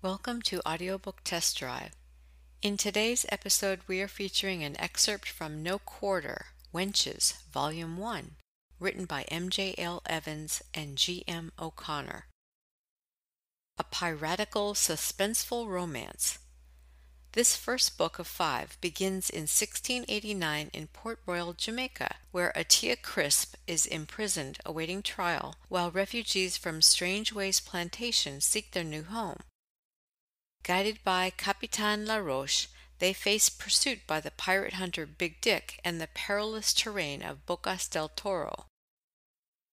Welcome to Audiobook Test Drive. In today's episode, we are featuring an excerpt from No Quarter Wenches, Volume 1, written by M.J.L. Evans and G.M. O'Connor. A piratical, suspenseful romance. This first book of five begins in 1689 in Port Royal, Jamaica, where Atia Crisp is imprisoned awaiting trial while refugees from Strangeways Plantation seek their new home. Guided by Capitan La Roche, they face pursuit by the pirate hunter Big Dick and the perilous terrain of Bocas del Toro.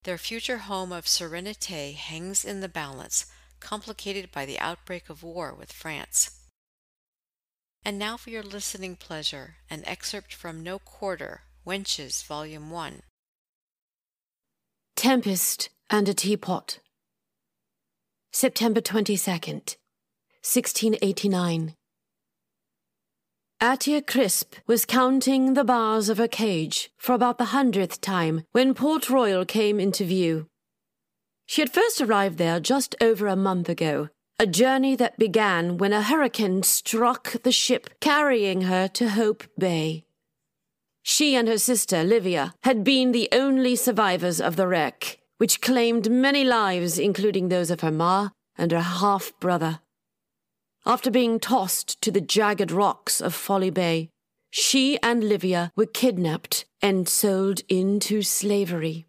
Their future home of Serenité hangs in the balance, complicated by the outbreak of war with France. And now for your listening pleasure, an excerpt from No Quarter, Wenches, Volume 1. Tempest and a Teapot. September 22nd, 1689. Atia Crisp was counting the bars of her cage for about the hundredth time when Port Royal came into view. She had first arrived there just over a month ago a journey that began when a hurricane struck the ship carrying her to Hope Bay. She and her sister, Livia, had been the only survivors of the wreck, which claimed many lives, including those of her ma and her half brother. After being tossed to the jagged rocks of Folly Bay, she and Livia were kidnapped and sold into slavery.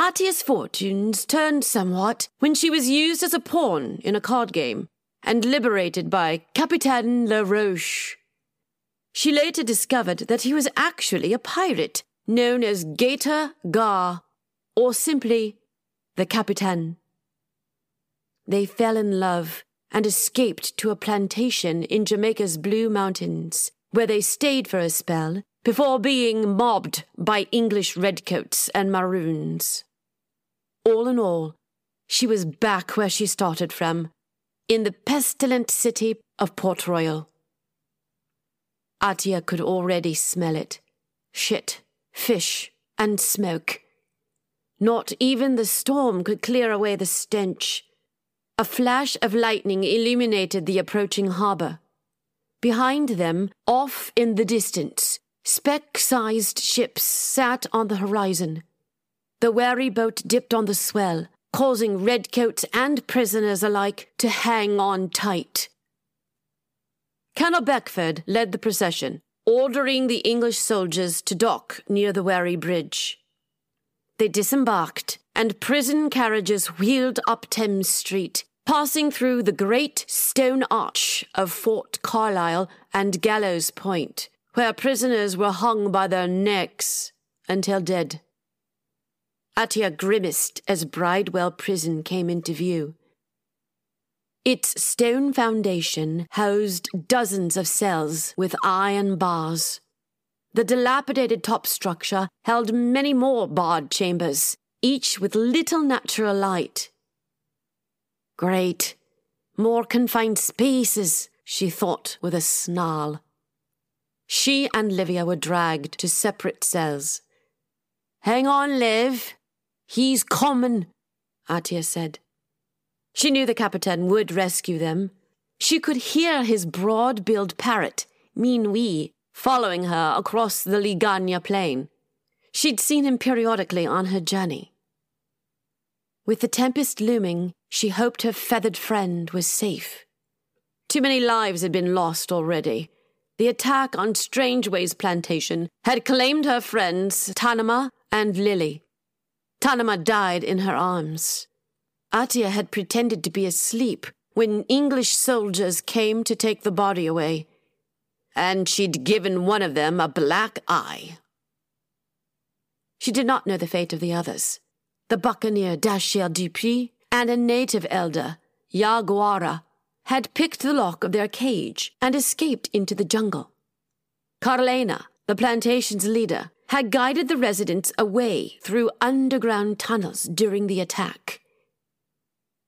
Atia's fortunes turned somewhat when she was used as a pawn in a card game and liberated by Capitan La Roche. She later discovered that he was actually a pirate known as Gator Gar, or simply the Capitan. They fell in love and escaped to a plantation in Jamaica's Blue Mountains, where they stayed for a spell before being mobbed by English redcoats and maroons. All in all, she was back where she started from, in the pestilent city of Port Royal. Atia could already smell it shit, fish, and smoke. Not even the storm could clear away the stench. A flash of lightning illuminated the approaching harbor. Behind them, off in the distance, speck sized ships sat on the horizon. The wherry boat dipped on the swell, causing redcoats and prisoners alike to hang on tight. Colonel Beckford led the procession, ordering the English soldiers to dock near the wherry bridge. They disembarked, and prison carriages wheeled up Thames Street, passing through the great stone arch of Fort Carlisle and Gallows Point, where prisoners were hung by their necks until dead. Atia grimaced as Bridewell Prison came into view. Its stone foundation housed dozens of cells with iron bars. The dilapidated top structure held many more barred chambers, each with little natural light. Great. More confined spaces, she thought with a snarl. She and Livia were dragged to separate cells. Hang on, Liv, He's common, Atia said. She knew the Capitan would rescue them. She could hear his broad billed parrot, Mean Wee, following her across the Liguanea plain. She'd seen him periodically on her journey. With the tempest looming, she hoped her feathered friend was safe. Too many lives had been lost already. The attack on Strangeways plantation had claimed her friends, Tanama and Lily. Tanama died in her arms. Atia had pretended to be asleep when English soldiers came to take the body away, and she'd given one of them a black eye. She did not know the fate of the others. The buccaneer Dashiell Dupuis and a native elder, Yaguara, had picked the lock of their cage and escaped into the jungle. Carlena, the plantation's leader, had guided the residents away through underground tunnels during the attack.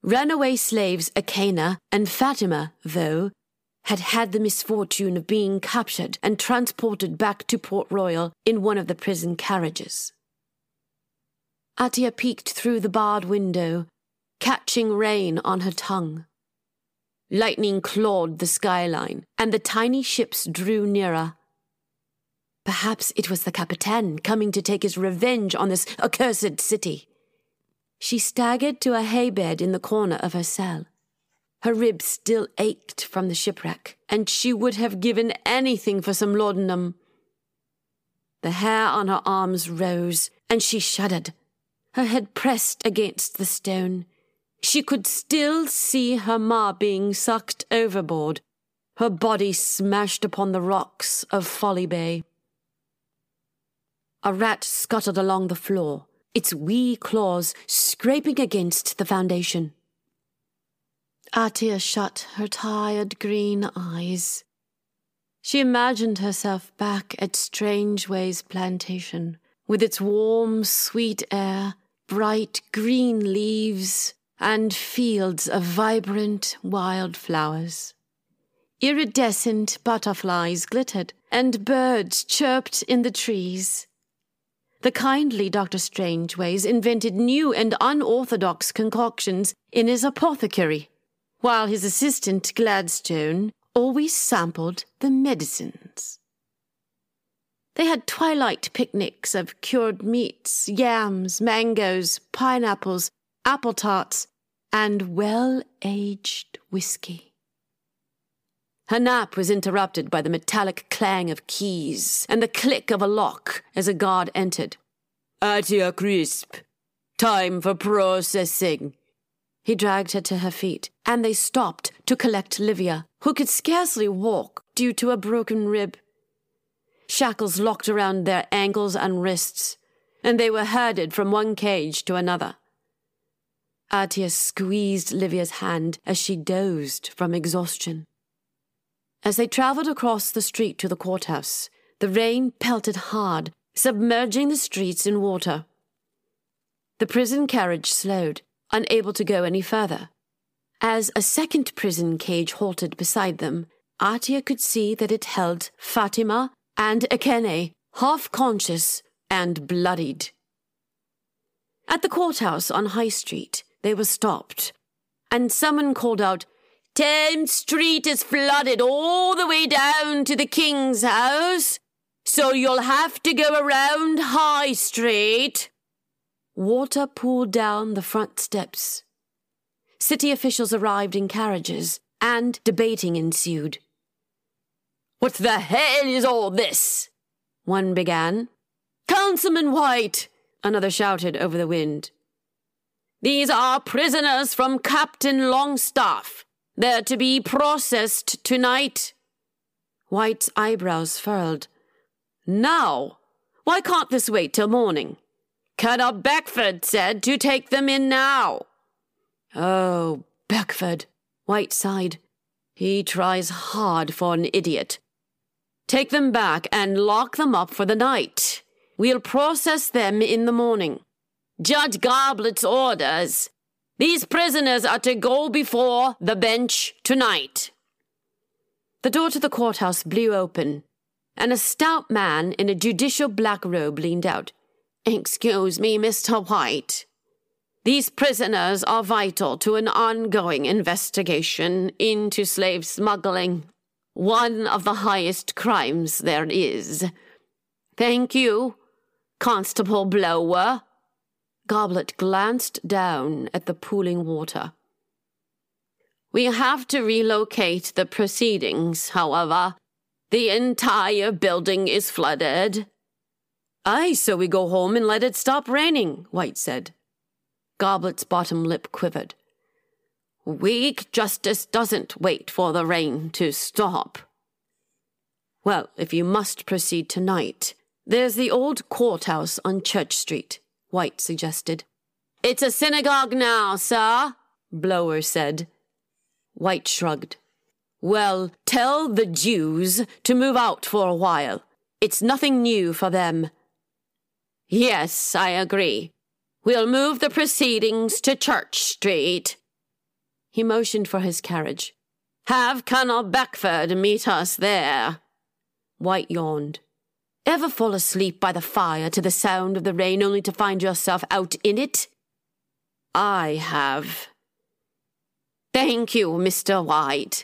Runaway slaves Akena and Fatima, though, had had the misfortune of being captured and transported back to Port Royal in one of the prison carriages. Atia peeked through the barred window, catching rain on her tongue. Lightning clawed the skyline, and the tiny ships drew nearer. Perhaps it was the Capitan coming to take his revenge on this accursed city. She staggered to a hay bed in the corner of her cell. Her ribs still ached from the shipwreck, and she would have given anything for some laudanum. The hair on her arms rose, and she shuddered, her head pressed against the stone. She could still see her ma being sucked overboard, her body smashed upon the rocks of Folly Bay. A rat scuttled along the floor, its wee claws scraping against the foundation. Atia shut her tired green eyes. She imagined herself back at Strangeways plantation, with its warm, sweet air, bright green leaves, and fields of vibrant wild flowers. Iridescent butterflies glittered, and birds chirped in the trees. The kindly Dr. Strangeways invented new and unorthodox concoctions in his apothecary while his assistant Gladstone always sampled the medicines. They had twilight picnics of cured meats, yams, mangoes, pineapples, apple tarts, and well aged whiskey. Her nap was interrupted by the metallic clang of keys and the click of a lock as a guard entered. Atia Crisp, time for processing. He dragged her to her feet, and they stopped to collect Livia, who could scarcely walk due to a broken rib. Shackles locked around their ankles and wrists, and they were herded from one cage to another. Atia squeezed Livia's hand as she dozed from exhaustion. As they traveled across the street to the courthouse, the rain pelted hard, submerging the streets in water. The prison carriage slowed, unable to go any further. As a second prison cage halted beside them, Atia could see that it held Fatima and Ekene, half conscious and bloodied. At the courthouse on High Street, they were stopped, and someone called out, Thames Street is flooded all the way down to the King's house, so you'll have to go around High Street. Water pooled down the front steps. City officials arrived in carriages, and debating ensued. What the hell is all this? One began. Councilman White, another shouted over the wind. These are prisoners from Captain Longstaff. They're to be processed tonight. White's eyebrows furled. Now? Why can't this wait till morning? Colonel Beckford said to take them in now. Oh, Beckford, White sighed. He tries hard for an idiot. Take them back and lock them up for the night. We'll process them in the morning. Judge Goblet's orders. These prisoners are to go before the bench tonight. The door to the courthouse blew open, and a stout man in a judicial black robe leaned out. Excuse me, Mr. White. These prisoners are vital to an ongoing investigation into slave smuggling, one of the highest crimes there is. Thank you, Constable Blower. Goblet glanced down at the pooling water. We have to relocate the proceedings, however. The entire building is flooded. Aye, so we go home and let it stop raining, White said. Goblet's bottom lip quivered. Weak justice doesn't wait for the rain to stop. Well, if you must proceed tonight, there's the old courthouse on Church Street, White suggested. It's a synagogue now, sir, Blower said. White shrugged. Well, tell the Jews to move out for a while. It's nothing new for them. Yes, I agree. We'll move the proceedings to Church Street. He motioned for his carriage. Have Colonel Beckford meet us there. White yawned. Ever fall asleep by the fire to the sound of the rain only to find yourself out in it? I have. Thank you, Mr. White.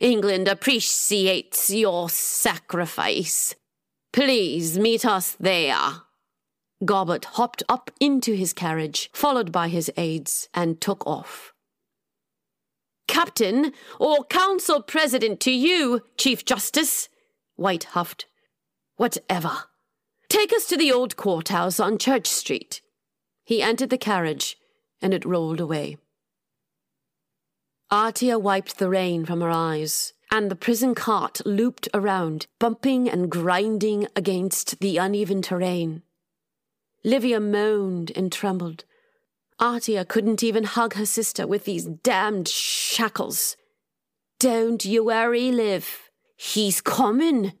England appreciates your sacrifice. Please meet us there. Goblet hopped up into his carriage, followed by his aides, and took off. Captain or Council President to you, Chief Justice, White huffed. Whatever. Take us to the old courthouse on Church Street. He entered the carriage, and it rolled away. Atia wiped the rain from her eyes, and the prison cart looped around, bumping and grinding against the uneven terrain. Livia moaned and trembled. Atia couldn't even hug her sister with these damned shackles. Don't you worry, Liv. He's coming.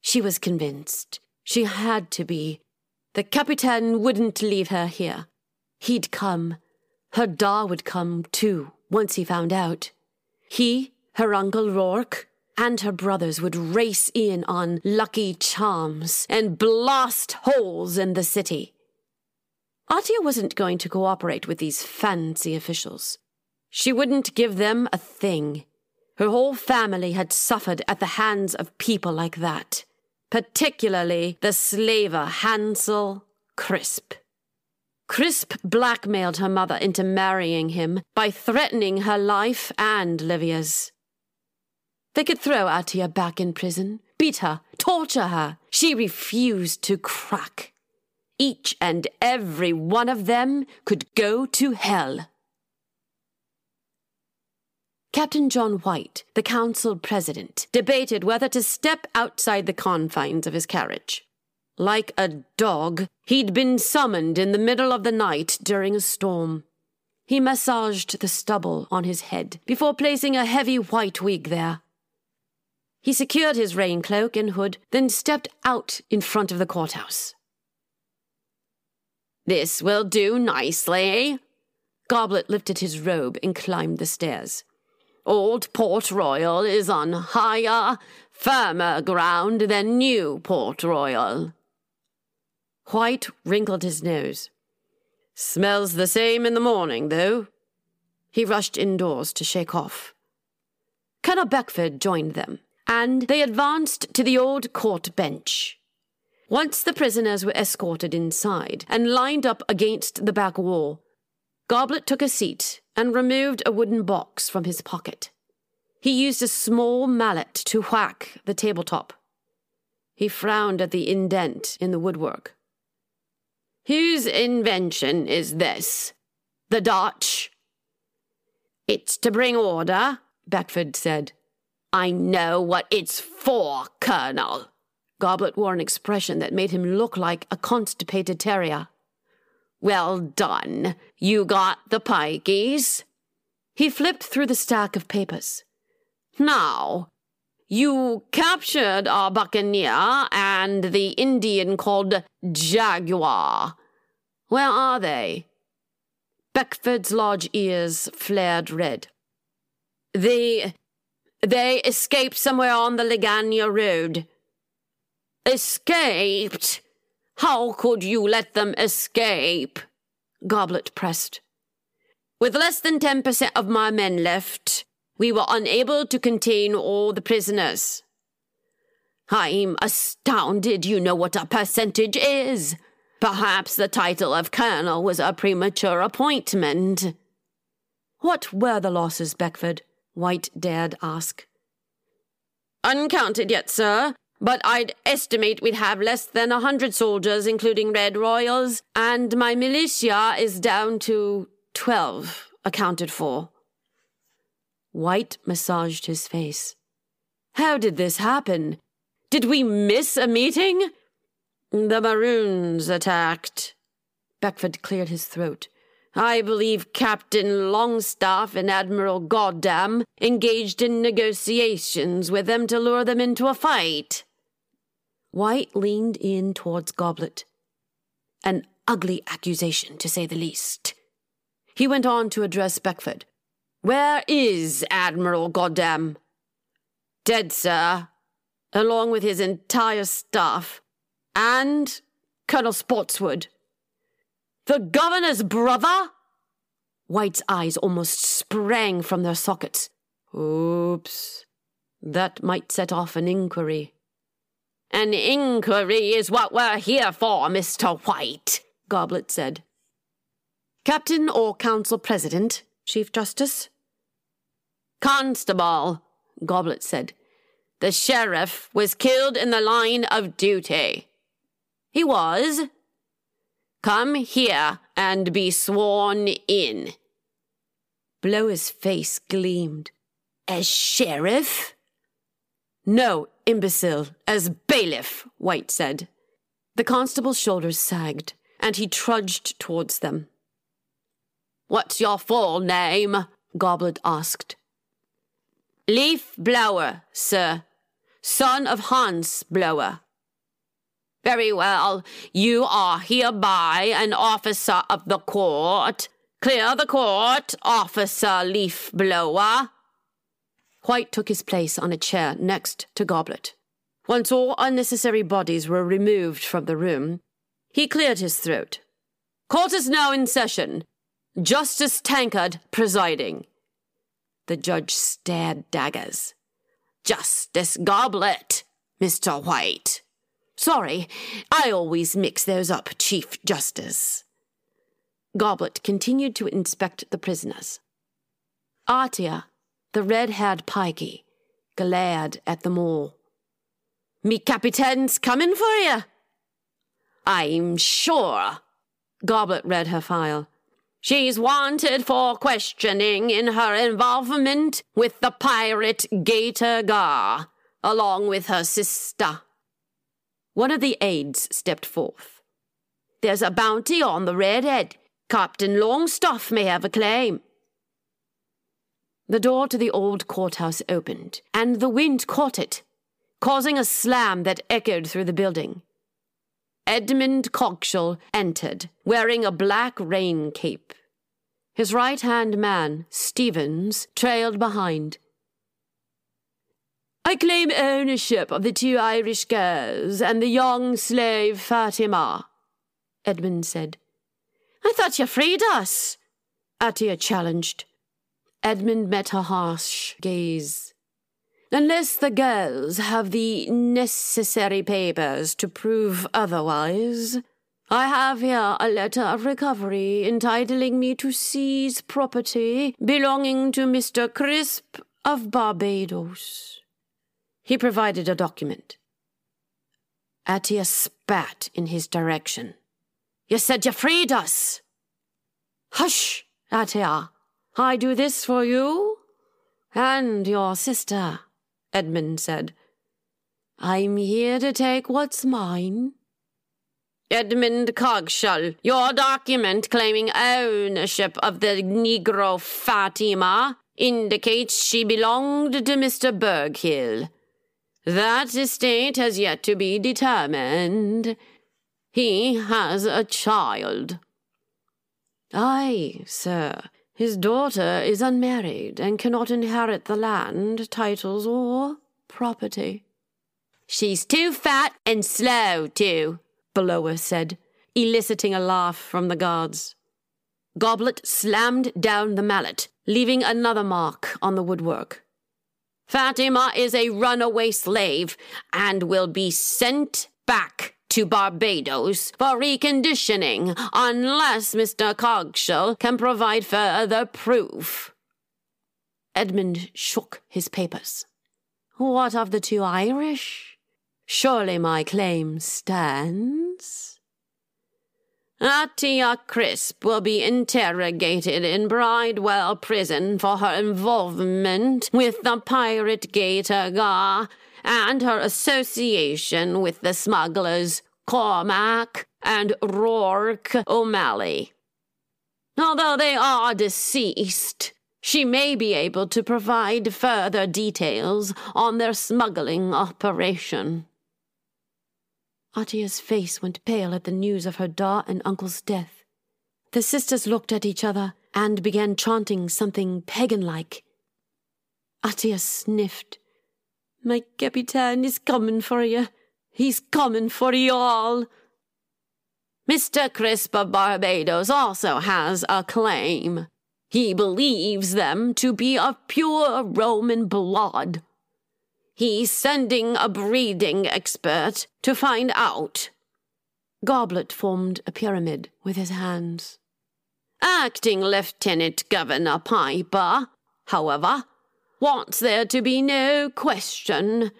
She was convinced. She had to be. The Capitan wouldn't leave her here. He'd come. Her da would come, too, once he found out. He, her Uncle Rourke, and her brothers would race in on Lucky Charms and blast holes in the city. Atia wasn't going to cooperate with these fancy officials. She wouldn't give them a thing. Her whole family had suffered at the hands of people like that, particularly the slaver Hansel Crisp. Crisp blackmailed her mother into marrying him by threatening her life and Livia's. They could throw Atia back in prison, beat her, torture her. She refused to crack. Each and every one of them could go to hell. Captain John White, the council president, debated whether to step outside the confines of his carriage. Like a dog, he'd been summoned in the middle of the night during a storm. He massaged the stubble on his head before placing a heavy white wig there. He secured his rain cloak and hood, then stepped out in front of the courthouse. This will do nicely. Goblet lifted his robe and climbed the stairs. Old Port Royal is on higher, firmer ground than New Port Royal. White wrinkled his nose. Smells the same in the morning, though. He rushed indoors to shake off. Colonel Beckford joined them, and they advanced to the old court bench. Once the prisoners were escorted inside and lined up against the back wall, Goblet took a seat and removed a wooden box from his pocket. He used a small mallet to whack the tabletop. He frowned at the indent in the woodwork. Whose invention is this? The Dutch? It's to bring order, Beckford said. I know what it's for, Colonel. Goblet wore an expression that made him look like a constipated terrier. Well done. You got the pikeys. He flipped through the stack of papers. Now, you captured our buccaneer and the Indian called Jaguar. Where are they? Beckford's large ears flared red. They. they escaped somewhere on the Liguanea Road. Escaped? How could you let them escape? Goblet pressed. With less than 10% of my men left, we were unable to contain all the prisoners. I'm astounded you know what a percentage is. Perhaps the title of colonel was a premature appointment. What were the losses, Beckford? White dared ask. Uncounted yet, sir, but I'd estimate we'd have less than a hundred soldiers, including Red Royals, and my militia is down to twelve accounted for. White massaged his face. How did this happen? Did we miss a meeting? The Maroons attacked. Beckford cleared his throat. I believe Captain Longstaff and Admiral Goddam engaged in negotiations with them to lure them into a fight. White leaned in towards Goblet. An ugly accusation, to say the least. He went on to address Beckford. Where is Admiral Goddam? Dead, sir, along with his entire staff, and Colonel Spotswood. The governor's brother? White's eyes almost sprang from their sockets. Oops. That might set off an inquiry. An inquiry is what we're here for, Mr. White, Goblet said. Captain or Council President, Chief Justice? Constable, Goblet said. The sheriff was killed in the line of duty. He was. Come here and be sworn in. Blower's face gleamed. As sheriff? No, imbecile, as bailiff, White said. The constable's shoulders sagged, and he trudged towards them. What's your full name? Goblet asked. Leaf Blower, sir, son of Hans Blower. Very well, you are hereby an officer of the court. Clear the court, Officer Leaf Blower. White took his place on a chair next to Goblet. Once all unnecessary bodies were removed from the room, he cleared his throat. Court is now in session. Justice Tankard presiding. The judge stared daggers. Justice Goblet, Mr. White. Sorry, I always mix those up, Chief Justice. Goblet continued to inspect the prisoners. Atia, the red-haired pikey, glared at them all. Me captain's coming for you. I'm sure. Goblet read her file. She's wanted for questioning in her involvement with the pirate Gator Gar, along with her sister. One of the aides stepped forth. There's a bounty on the redhead. Captain Longstaff may have a claim. The door to the old courthouse opened, and the wind caught it, causing a slam that echoed through the building. Edmund Cogshall entered, wearing a black rain cape. His right hand man, Stevens, trailed behind. I claim ownership of the two Irish girls and the young slave Fatima, Edmund said. I thought you freed us, Atia challenged. Edmund met her harsh gaze. Unless the girls have the necessary papers to prove otherwise, I have here a letter of recovery entitling me to seize property belonging to Mr. Crisp of Barbados. He provided a document. Atia spat in his direction. You said you freed us. Hush, Atia. I do this for you and your sister. Edmund said. I'm here to take what's mine. Edmund Cogshall, your document claiming ownership of the Negro Fatima indicates she belonged to Mr. Berghill. That estate has yet to be determined. He has a child. Aye, sir, his daughter is unmarried and cannot inherit the land, titles, or property. She's too fat and slow, too, Blower said, eliciting a laugh from the guards. Goblet slammed down the mallet, leaving another mark on the woodwork. Fatima is a runaway slave and will be sent back to Barbados for reconditioning unless Mr. Cogshall can provide further proof. Edmund shook his papers. What of the two Irish? Surely my claim stands. Atia Crisp will be interrogated in Bridewell Prison for her involvement with the pirate Gator Gar and her association with the smugglers Cormac and Rourke O'Malley. Although they are deceased, she may be able to provide further details on their smuggling operation. Atia's face went pale at the news of her da and uncle's death. The sisters looked at each other and began chanting something pagan like. Atia sniffed my Capitan is coming for you. He's coming for you all. Mr. Crisp of Barbados also has a claim, He believes them to be of pure Roman blood. He's sending a breeding expert to find out. Goblet formed a pyramid with his hands. Acting Lieutenant Governor Piper, however, wants there to be no question.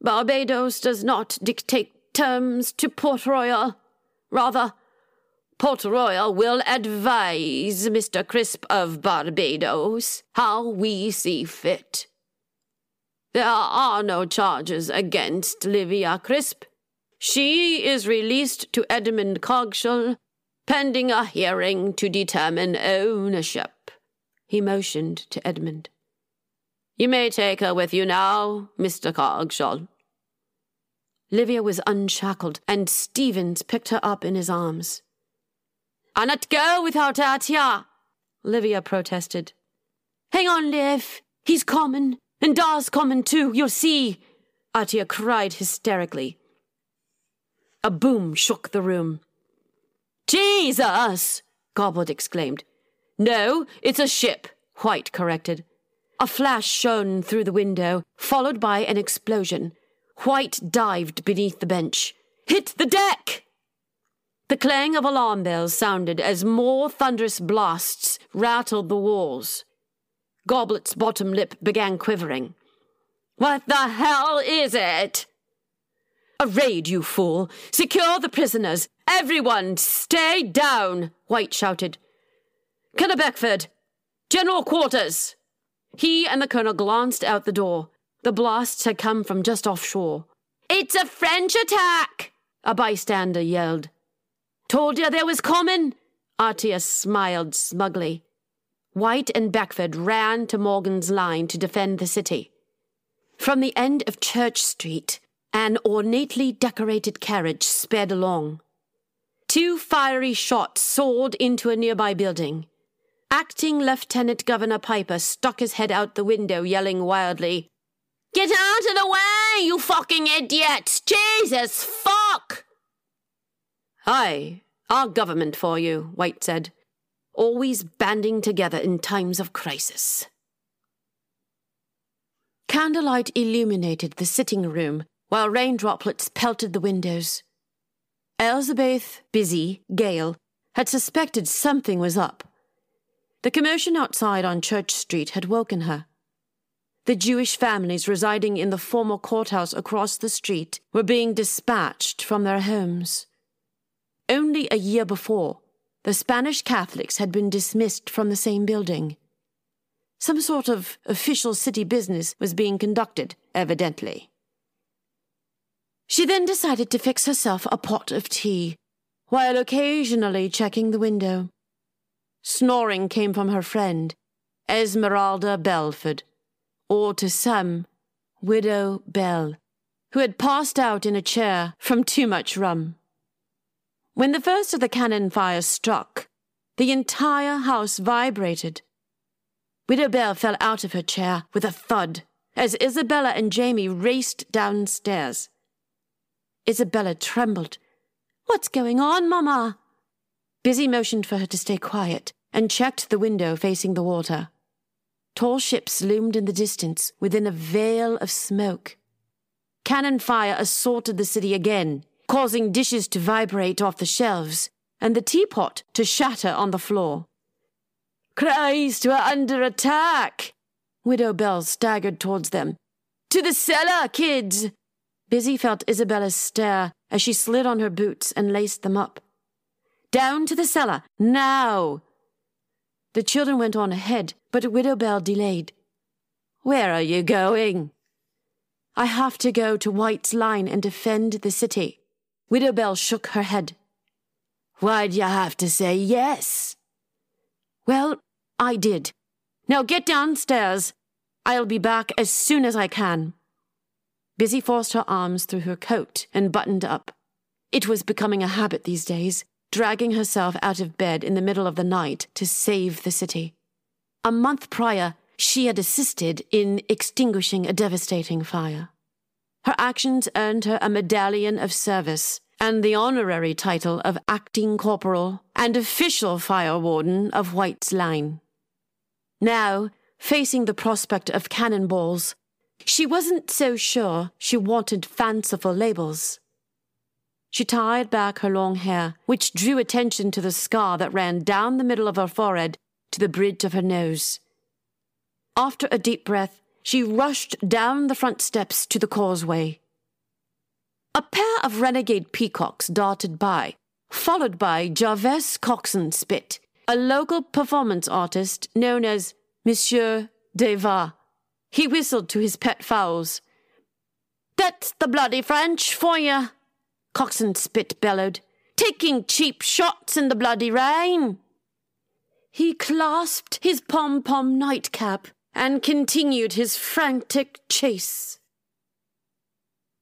Barbados does not dictate terms to Port Royal. Rather, Port Royal will advise Mr. Crisp of Barbados how we see fit. There are no charges against Livia Crisp. She is released to Edmund Cogshall, pending a hearing to determine ownership. He motioned to Edmund. You may take her with you now, Mr. Cogshall. Livia was unshackled, and Stevens picked her up in his arms. I not go without Atia, Livia protested. Hang on, Liv. He's coming, and Dar's coming too, you'll see, Atia cried hysterically. A boom shook the room. Jesus! Goblet exclaimed. No, it's a ship, White corrected. A flash shone through the window, followed by an explosion. White dived beneath the bench. Hit the deck! The clang of alarm bells sounded as more thunderous blasts rattled the walls. Goblet's bottom lip began quivering. What the hell is it? A raid, you fool! Secure the prisoners! Everyone, stay down! White shouted. Colonel Beckford! General quarters! He and the colonel glanced out the door. The blasts had come from just offshore. It's a French attack! A bystander yelled. Told you there was coming! Artius smiled smugly. White and Beckford ran to Morgan's line to defend the city. From the end of Church Street, an ornately decorated carriage sped along. Two fiery shots soared into a nearby building. Acting Lieutenant Governor Piper stuck his head out the window, yelling wildly, Get out of the way, you fucking idiots! Jesus, fuck! Aye, our government for you, White said. Always banding together in times of crisis. Candlelight illuminated the sitting room while rain droplets pelted the windows. Elizabeth, Busy, Gale had suspected something was up. The commotion outside on Church Street had woken her. The Jewish families residing in the former courthouse across the street were being dispatched from their homes. Only a year before, the Spanish Catholics had been dismissed from the same building. Some sort of official city business was being conducted, evidently. She then decided to fix herself a pot of tea, while occasionally checking the window. Snoring came from her friend, Esmeralda Belford, or to some, Widow Bell, who had passed out in a chair from too much rum. When the first of the cannon fire struck, the entire house vibrated. Widow Bell fell out of her chair with a thud as Isabella and Jamie raced downstairs. Isabella trembled. What's going on, Mamma? Busy motioned for her to stay quiet and checked the window facing the water. Tall ships loomed in the distance within a veil of smoke. Cannon fire assaulted the city again, causing dishes to vibrate off the shelves and the teapot to shatter on the floor. Christ, we're under attack! Widow Bell staggered towards them. To the cellar, kids! Busy felt Isabella's stare as she slid on her boots and laced them up. Down to the cellar, now! The children went on ahead, but Widow Bell delayed. Where are you going? I have to go to White's line and defend the city. Widow Bell shook her head. Why'd you have to say yes? Well, I did. Now get downstairs. I'll be back as soon as I can. Busy forced her arms through her coat and buttoned up. It was becoming a habit these days, dragging herself out of bed in the middle of the night to save the city. A month prior, she had assisted in extinguishing a devastating fire. Her actions earned her a medallion of service and the honorary title of acting corporal and official fire warden of White's Line. Now, facing the prospect of cannonballs, she wasn't so sure she wanted fanciful labels. She tied back her long hair, which drew attention to the scar that ran down the middle of her forehead to the bridge of her nose. After a deep breath, she rushed down the front steps to the causeway. A pair of renegade peacocks darted by, followed by Jarvis Coxon Spit, a local performance artist known as Monsieur Deva. He whistled to his pet fowls. That's the bloody French for you, Coxon Spit bellowed, taking cheap shots in the bloody rain. He clasped his pom pom nightcap and continued his frantic chase.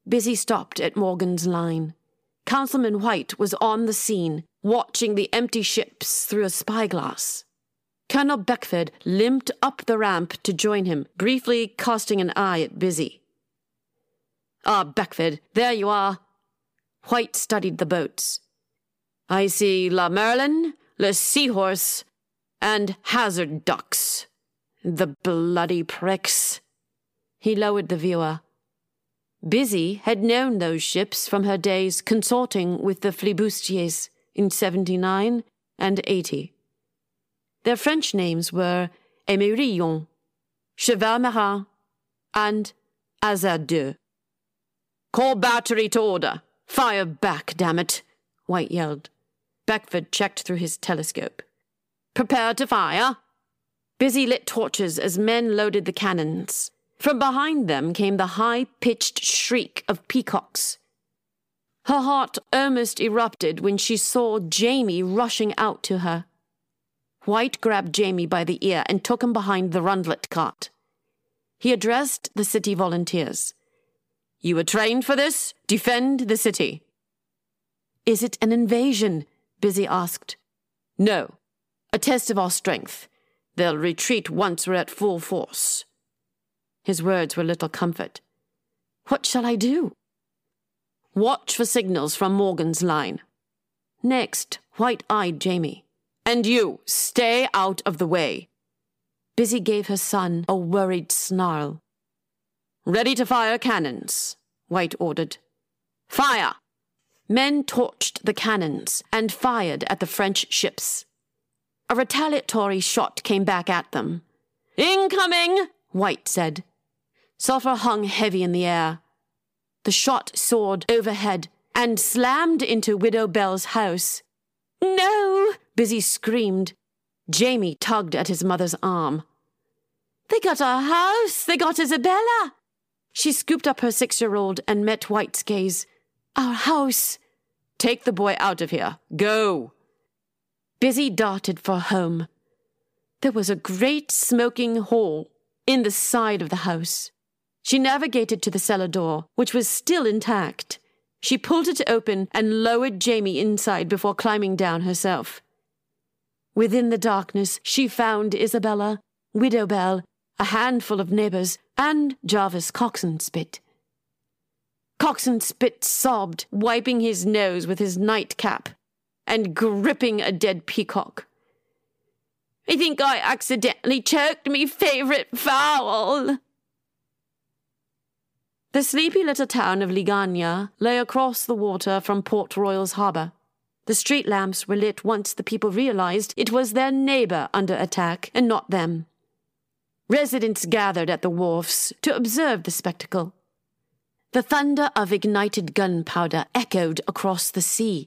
Busy stopped at Morgan's line. Councilman White was on the scene, watching the empty ships through a spyglass. Colonel Beckford limped up the ramp to join him, briefly casting an eye at Busy. Ah, Beckford, there you are. White studied the boats. I see La Merlin, Le Seahorse, and Hazard Ducks. The bloody pricks. He lowered the viewer. Busy had known those ships from her days consorting with the flibustiers in 79 and 80. Their French names were Emerillon, Cheval Marin, and Azadeux. Call battery to order. Fire back, damn it, White yelled. Beckford checked through his telescope. Prepare to fire. Busy lit torches as men loaded the cannons. From behind them came the high pitched shriek of peacocks. Her heart almost erupted when she saw Jamie rushing out to her. White grabbed Jamie by the ear and took him behind the Rundlet cart. He addressed the city volunteers. You were trained for this? Defend the city. Is it an invasion? Busy asked. No. A test of our strength. They'll retreat once we're at full force. His words were little comfort. What shall I do? Watch for signals from Morgan's line. Next, white eyed Jamie. And you, stay out of the way. Busy gave her son a worried snarl. Ready to fire cannons, White ordered. Fire! Men torched the cannons and fired at the French ships. A retaliatory shot came back at them. Incoming, White said. Sulphur hung heavy in the air. The shot soared overhead and slammed into Widow Bell's house. No! Busy screamed. Jamie tugged at his mother's arm. They got our house! They got Isabella! She scooped up her six year old and met White's gaze. Our house! Take the boy out of here. Go! Busy darted for home. There was a great smoking hole in the side of the house. She navigated to the cellar door, which was still intact. She pulled it open and lowered Jamie inside before climbing down herself. Within the darkness, she found Isabella, Widow Bell, a handful of neighbors, and Jarvis Coxon Spit. Coxon Spit sobbed, wiping his nose with his nightcap and gripping a dead peacock. I think I accidentally choked me favourite fowl, the sleepy little town of Liguanea lay across the water from Port Royal's harbour. The street lamps were lit once the people realized it was their neighbour under attack and not them. Residents gathered at the wharfs to observe the spectacle. The thunder of ignited gunpowder echoed across the sea,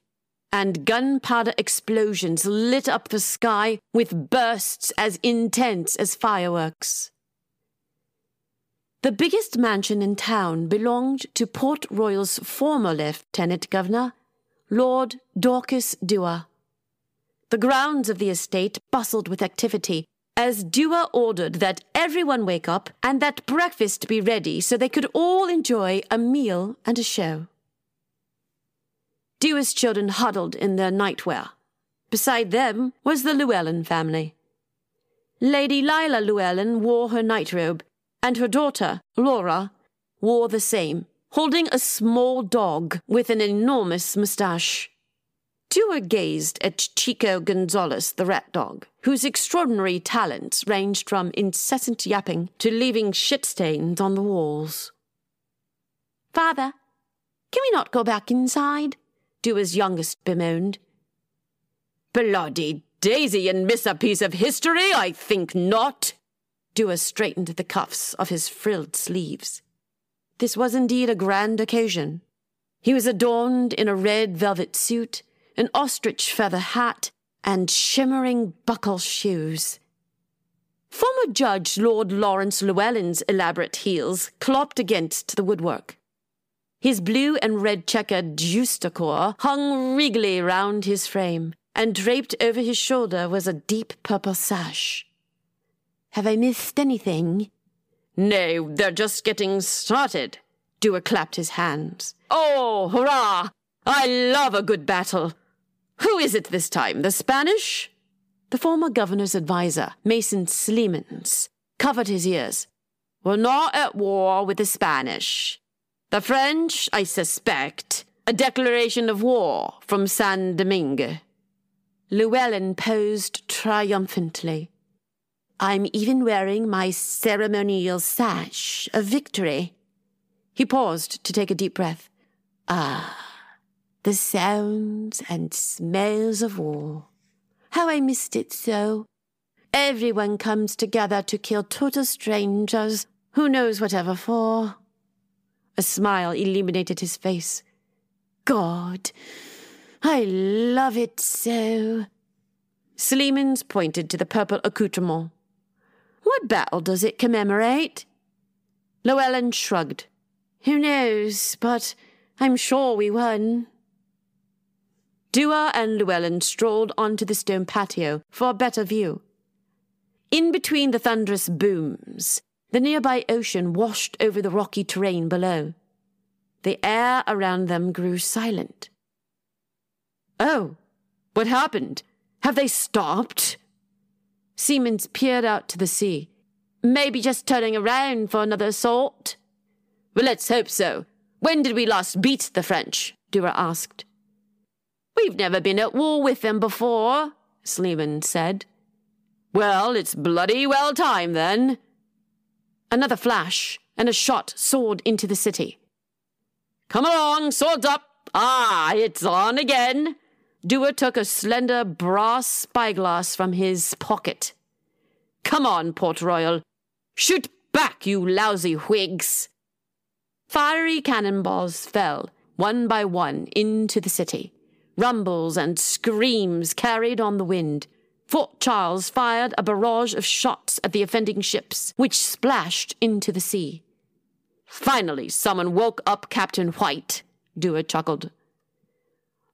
and gunpowder explosions lit up the sky with bursts as intense as fireworks. The biggest mansion in town belonged to Port Royal's former Lieutenant Governor, Lord Dorcas Dewar. The grounds of the estate bustled with activity as Dewar ordered that everyone wake up and that breakfast be ready so they could all enjoy a meal and a show. Dewar's children huddled in their nightwear. Beside them was the Llewellyn family. Lady Lila Llewellyn wore her nightrobe and her daughter, Laura, wore the same, holding a small dog with an enormous moustache. Dewar gazed at Chico Gonzalez, the rat dog, whose extraordinary talents ranged from incessant yapping to leaving shit stains on the walls. Father, can we not go back inside? Dewar's youngest bemoaned. Bloody Daisy and miss a piece of history? I think not. Dewar straightened the cuffs of his frilled sleeves. This was indeed a grand occasion. He was adorned in a red velvet suit, an ostrich feather hat, and shimmering buckle shoes. Former Judge Lord Lawrence Llewellyn's elaborate heels clopped against the woodwork. His blue and red checkered justaucorps hung regally round his frame, and draped over his shoulder was a deep purple sash. Have I missed anything? No, they're just getting started. Dewar clapped his hands. Oh, hurrah! I love a good battle. Who is it this time, the Spanish? The former governor's adviser, Mason Slemons, covered his ears. We're not at war with the Spanish. The French, I suspect, a declaration of war from San Domingo. Llewellyn posed triumphantly. I'm even wearing my ceremonial sash of victory. He paused to take a deep breath. Ah, the sounds and smells of war. How I missed it so. Everyone comes together to kill total strangers, who knows whatever for. A smile illuminated his face. God, I love it so. Slemons pointed to the purple accoutrement. What battle does it commemorate? Llewellyn shrugged. Who knows, but I'm sure we won. Dewar and Llewellyn strolled onto the stone patio for a better view. In between the thunderous booms, the nearby ocean washed over the rocky terrain below. The air around them grew silent. Oh, what happened? Have they stopped? Slemons peered out to the sea. Maybe just turning around for another assault. Well, let's hope so. When did we last beat the French? Dewar asked. We've never been at war with them before, Sleeman said. Well, it's bloody well time then. Another flash, and a shot soared into the city. Come along, swords up! Ah, it's on again! Dewar took a slender brass spyglass from his pocket. Come on, Port Royal. Shoot back, you lousy Whigs! Fiery cannonballs fell, one by one, into the city. Rumbles and screams carried on the wind. Fort Charles fired a barrage of shots at the offending ships, which splashed into the sea. Finally, someone woke up Captain White, Dewar chuckled.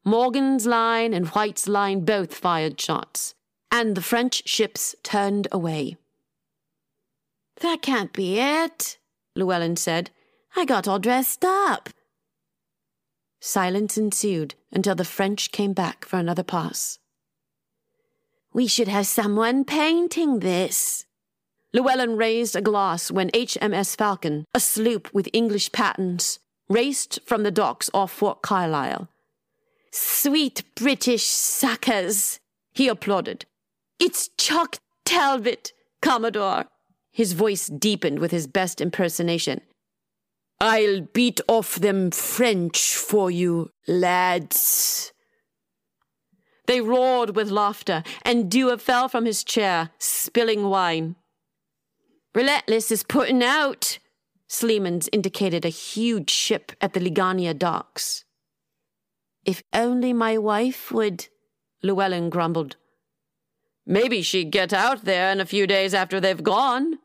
Morgan's line and White's line both fired shots, and the French ships turned away. That can't be it, Llewellyn said. I got all dressed up. Silence ensued until the French came back for another pass. We should have someone painting this. Llewellyn raised a glass when HMS Falcon, a sloop with English patents, raced from the docks off Fort Carlisle. Sweet British suckers, he applauded. It's Chuck Talbot, Commodore. His voice deepened with his best impersonation. I'll beat off them French for you, lads. They roared with laughter, and Dewar fell from his chair, spilling wine. Relentless is putting out. Slemons indicated a huge ship at the Liguanea docks. If only my wife would, Llewellyn grumbled. Maybe she'd get out there in a few days after they've gone,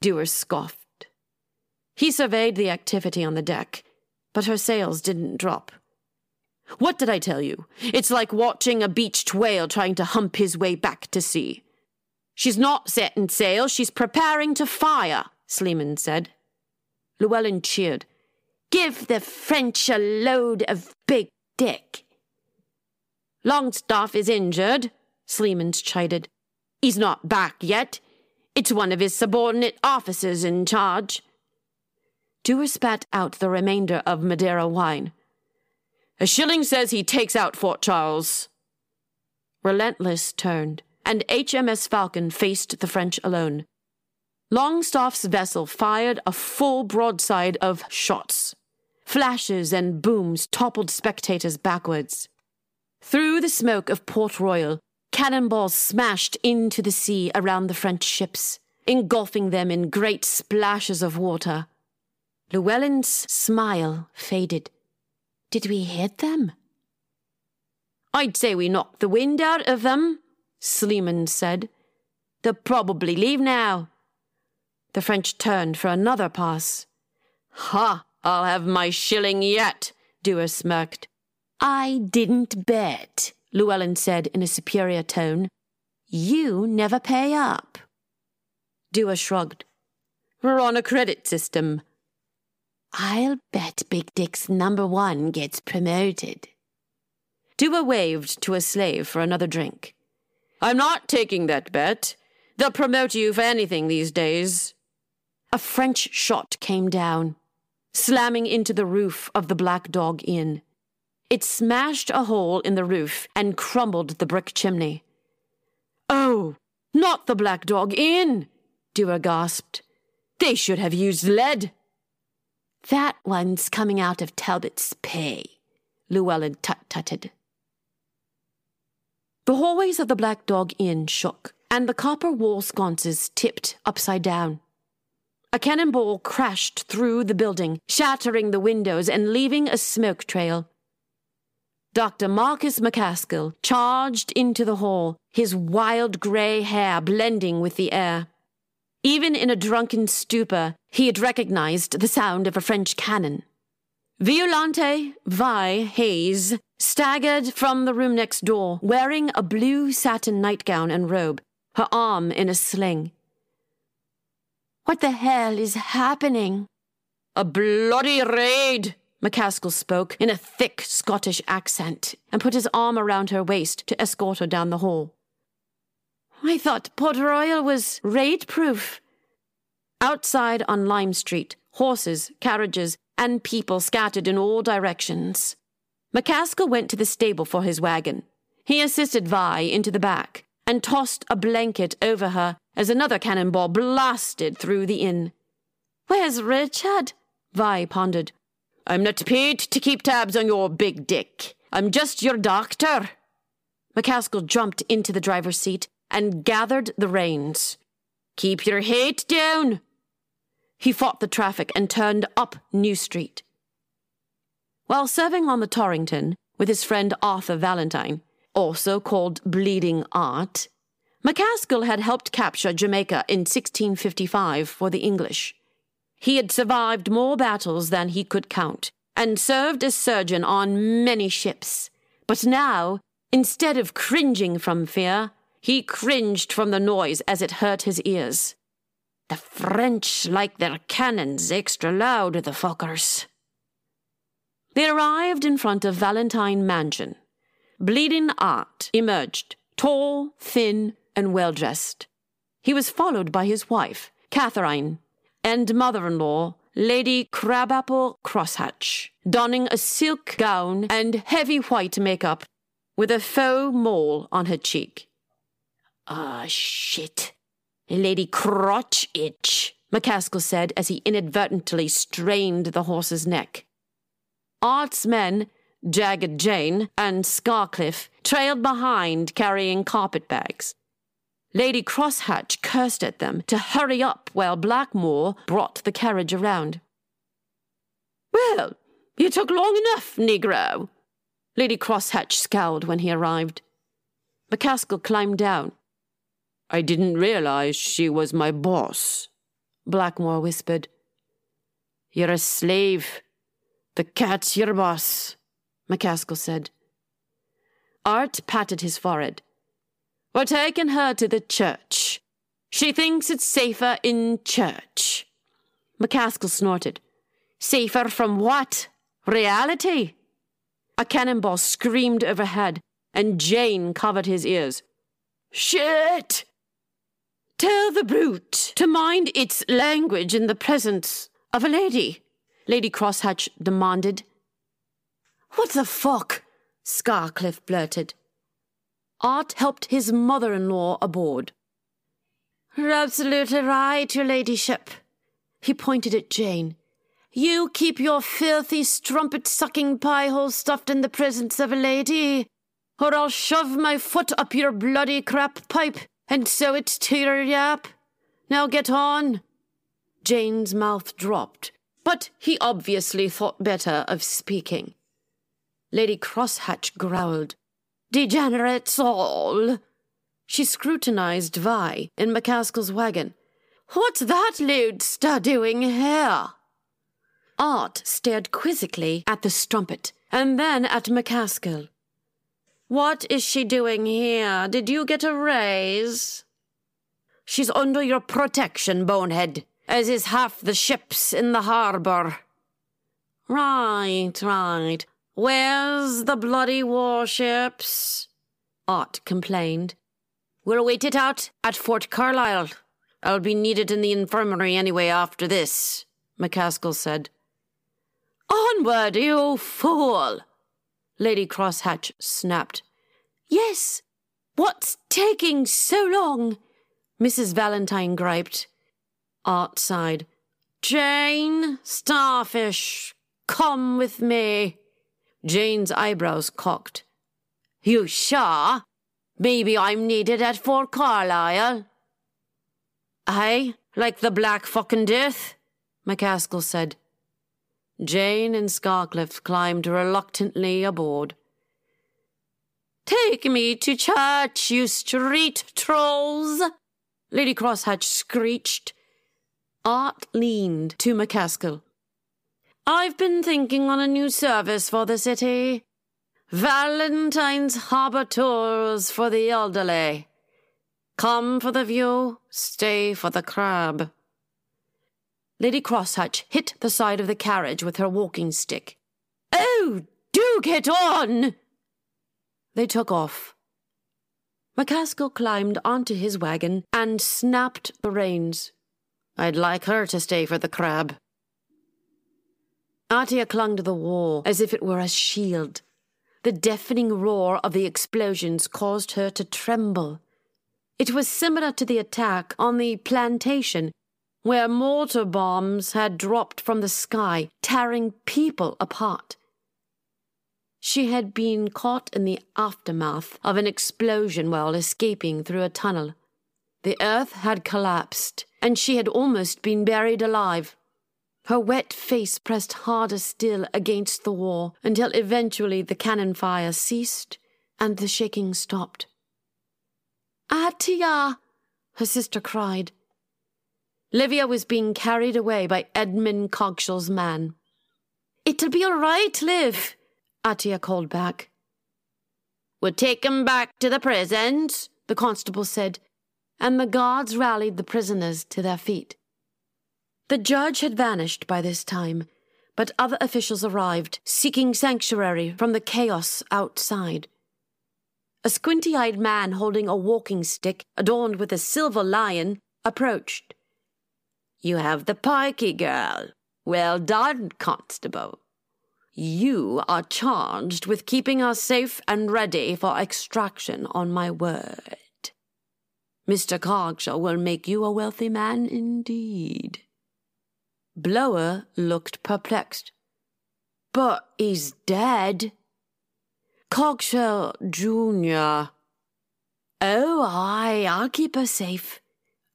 Dewar scoffed. He surveyed the activity on the deck, but her sails didn't drop. What did I tell you? It's like watching a beached whale trying to hump his way back to sea. She's not setting sail, she's preparing to fire, Sleeman said. Llewellyn cheered. Give the French a load of big Dick. Longstaff is injured, Slemons chided. He's not back yet. It's one of his subordinate officers in charge. Dewar spat out the remainder of Madeira wine. A shilling says he takes out Fort Charles. Relentless turned, and HMS Falcon faced the French alone. Longstaff's vessel fired a full broadside of shots. Flashes and booms toppled spectators backwards. Through the smoke of Port Royal, cannonballs smashed into the sea around the French ships, engulfing them in great splashes of water. Llewellyn's smile faded. Did we hit them? I'd say we knocked the wind out of them, Sleeman said. They'll probably leave now. The French turned for another pass. Ha! I'll have my shilling yet, Dewar smirked. I didn't bet, Llewellyn said in a superior tone. You never pay up. Dewar shrugged. We're on a credit system. I'll bet Big Dick's number one gets promoted. Dewar waved to a slave for another drink. I'm not taking that bet. They'll promote you for anything these days. A French shot came down, slamming into the roof of the Black Dog Inn. It smashed a hole in the roof and crumbled the brick chimney. Oh, not the Black Dog Inn, Dewar gasped. They should have used lead. That one's coming out of Talbot's pay, Llewellyn tut-tutted. The hallways of the Black Dog Inn shook, and the copper wall sconces tipped upside down. A cannonball crashed through the building, shattering the windows and leaving a smoke trail. Dr. Marcus McCaskill charged into the hall, his wild grey hair blending with the air. Even in a drunken stupor, he had recognized the sound of a French cannon. Violante Vi Hayes staggered from the room next door, wearing a blue satin nightgown and robe, her arm in a sling. What the hell is happening? A bloody raid, McCaskill spoke in a thick Scottish accent and put his arm around her waist to escort her down the hall. I thought Port Royal was raid proof. Outside on Lime Street, horses, carriages, and people scattered in all directions. McCaskill went to the stable for his wagon. He assisted Vi into the back and tossed a blanket over her as another cannonball blasted through the inn. Where's Richard? Vi pondered. I'm not paid to keep tabs on your big dick. I'm just your doctor. McCaskill jumped into the driver's seat and gathered the reins. Keep your hate down. He fought the traffic and turned up New Street. While serving on the Torrington with his friend Arthur Valentine, also called Bleeding Art, McCaskill had helped capture Jamaica in 1655 for the English. He had survived more battles than he could count and served as surgeon on many ships. But now, instead of cringing from fear, he cringed from the noise as it hurt his ears. The French like their cannons extra loud, the fuckers. They arrived in front of Valentine Mansion. Bleeding Art emerged, tall, thin, and well dressed. He was followed by his wife, Catherine, and mother in law, Lady Crabapple Crosshatch, donning a silk gown and heavy white makeup with a faux mole on her cheek. Ah, shit. Lady Crotch Itch, McCaskill said as he inadvertently strained the horse's neck. Art's men, Jagged Jane and Scarcliffe, trailed behind carrying carpet bags. Lady Crosshatch cursed at them to hurry up while Blackmore brought the carriage around. Well, you took long enough, Negro. Lady Crosshatch scowled when he arrived. McCaskill climbed down. I didn't realize she was my boss, Blackmore whispered. You're a slave. The cat's your boss, McCaskill said. Art patted his forehead. We're taking her to the church. She thinks it's safer in church. McCaskill snorted. Safer from what? Reality? A cannonball screamed overhead, and Jane covered his ears. Shit! Tell the brute to mind its language in the presence of a lady, Lady Crosshatch demanded. What the fuck? Scarcliffe blurted. Art helped his mother in law aboard. Absolutely right, your ladyship. He pointed at Jane. You keep your filthy strumpet sucking pie hole stuffed in the presence of a lady, or I'll shove my foot up your bloody crap pipe and so it's your yap. Now get on. Jane's mouth dropped, but he obviously thought better of speaking. Lady Crosshatch growled. Degenerates all! She scrutinized Vi in McCaskill's wagon. What's that lewdster doing here? Art stared quizzically at the strumpet and then at McCaskill. What is she doing here? Did you get a raise? She's under your protection, bonehead, as is half the ships in the harbour. Right, right. Where's the bloody warships? Art complained. We'll wait it out at Fort Carlisle. I'll be needed in the infirmary anyway after this, McCaskill said. Onward, you fool! Lady Crosshatch snapped. Yes, what's taking so long? Mrs. Valentine griped. Art sighed. Jane, starfish, come with me. Jane's eyebrows cocked. You sure? Maybe I'm needed at Fort Carlisle. Aye, like the black fucking death, McCaskill said. Jane and Scarcliffe climbed reluctantly aboard. Take me to church, you street trolls, Lady Crosshatch screeched. Art leaned to McCaskill. I've been thinking on a new service for the city. Valentine's Harbour Tours for the elderly. Come for the view, stay for the crab. Lady Crosshatch hit the side of the carriage with her walking stick. Oh, do get on! They took off. McCaskill climbed onto his wagon and snapped the reins. I'd like her to stay for the crab. Atia clung to the wall as if it were a shield. The deafening roar of the explosions caused her to tremble. It was similar to the attack on the plantation, where mortar bombs had dropped from the sky, tearing people apart. She had been caught in the aftermath of an explosion while escaping through a tunnel. The earth had collapsed, and she had almost been buried alive. Her wet face pressed harder still against the wall until eventually the cannon fire ceased and the shaking stopped. Atia! her sister cried. Livia was being carried away by Edmund Cogshall's man. It'll be all right, Liv, Atia called back. We'll take him back to the prisons, the constable said, and the guards rallied the prisoners to their feet. The judge had vanished by this time, but other officials arrived, seeking sanctuary from the chaos outside. A squinty eyed man holding a walking stick adorned with a silver lion approached. You have the pikey girl. Well done, Constable. You are charged with keeping us safe and ready for extraction on my word. Mr. Cogshall will make you a wealthy man indeed. Blower looked perplexed. But he's dead. Cogshall Jr. Oh, aye, I'll keep her safe.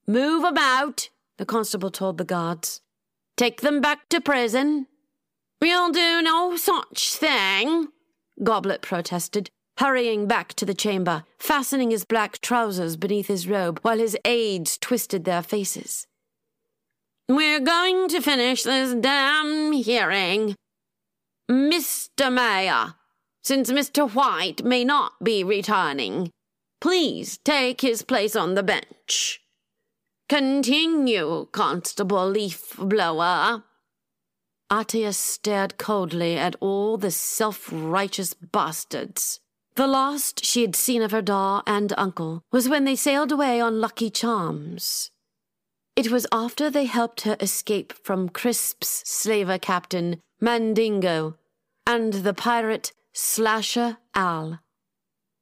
Move 'em out, the constable told the guards. Take them back to prison. We'll do no such thing, Goblet protested, hurrying back to the chamber, fastening his black trousers beneath his robe while his aides twisted their faces. We're going to finish this damn hearing. Mr. Mayor, since Mr. White may not be returning, please take his place on the bench. Continue, Constable Leaf Blower. Atia stared coldly at all the self righteous bastards. The last she had seen of her da and uncle was when they sailed away on Lucky Charms. It was after they helped her escape from Crisp's slaver captain, Mandingo, and the pirate Slasher Al.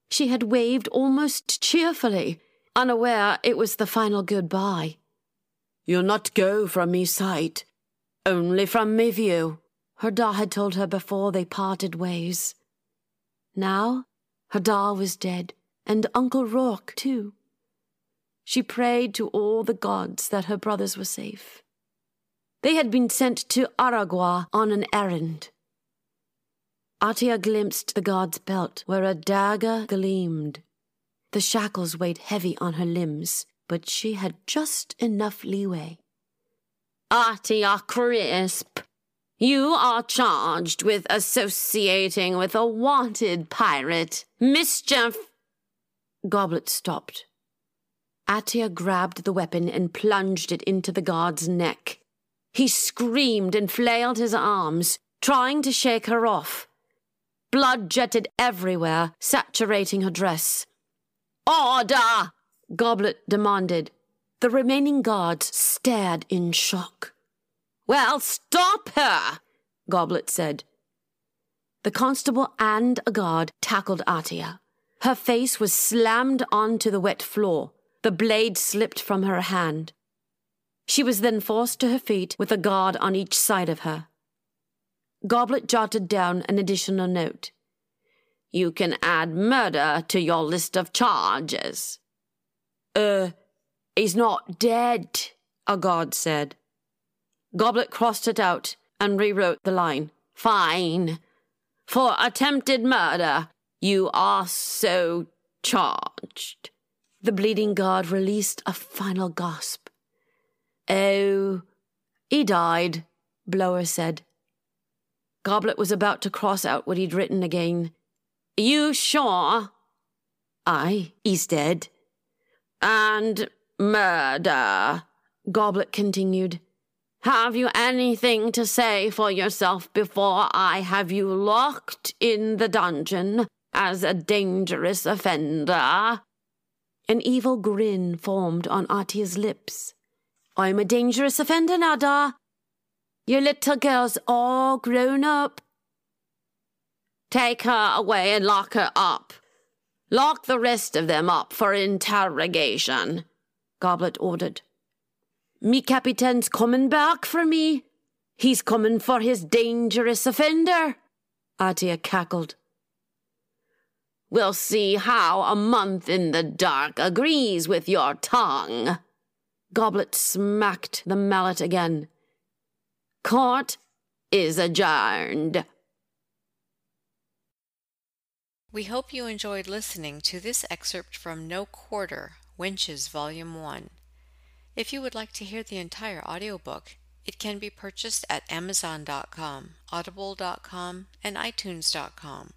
She had waved almost cheerfully, unaware it was the final goodbye. You'll not go from me sight, only from me view, her da had told her before they parted ways. Now, her da was dead, and Uncle Rourke, too. She prayed to all the gods that her brothers were safe. They had been sent to Aragua on an errand. Atia glimpsed the god's belt where a dagger gleamed. The shackles weighed heavy on her limbs, but she had just enough leeway. Atia Crisp, you are charged with associating with a wanted pirate. Mischief! Goblet stopped. Atia grabbed the weapon and plunged it into the guard's neck. He screamed and flailed his arms, trying to shake her off. Blood jetted everywhere, saturating her dress. Order! Goblet demanded. The remaining guards stared in shock. Well, stop her, Goblet said. The constable and a guard tackled Atia. Her face was slammed onto the wet floor. The blade slipped from her hand. She was then forced to her feet with a guard on each side of her. Goblet jotted down an additional note. You can add murder to your list of charges. Uh, he's not dead, a guard said. Goblet crossed it out and rewrote the line. Fine. For attempted murder, you are so charged. The bleeding guard released a final gasp. Oh, he died, Blower said. Goblet was about to cross out what he'd written again. You sure? He's dead. And murder, Goblet continued. Have you anything to say for yourself before I have you locked in the dungeon as a dangerous offender? An evil grin formed on Atia's lips. I'm a dangerous offender, Nada. Your little girl's all grown up. Take her away and lock her up. Lock the rest of them up for interrogation, Goblet ordered. Me captain's coming back for me. He's coming for his dangerous offender, Atia cackled. We'll see how a month in the dark agrees with your tongue. Goblet smacked the mallet again. Court is adjourned. We hope you enjoyed listening to this excerpt from No Quarter, Wenches Volume 1. If you would like to hear the entire audiobook, it can be purchased at Amazon.com, Audible.com, and iTunes.com.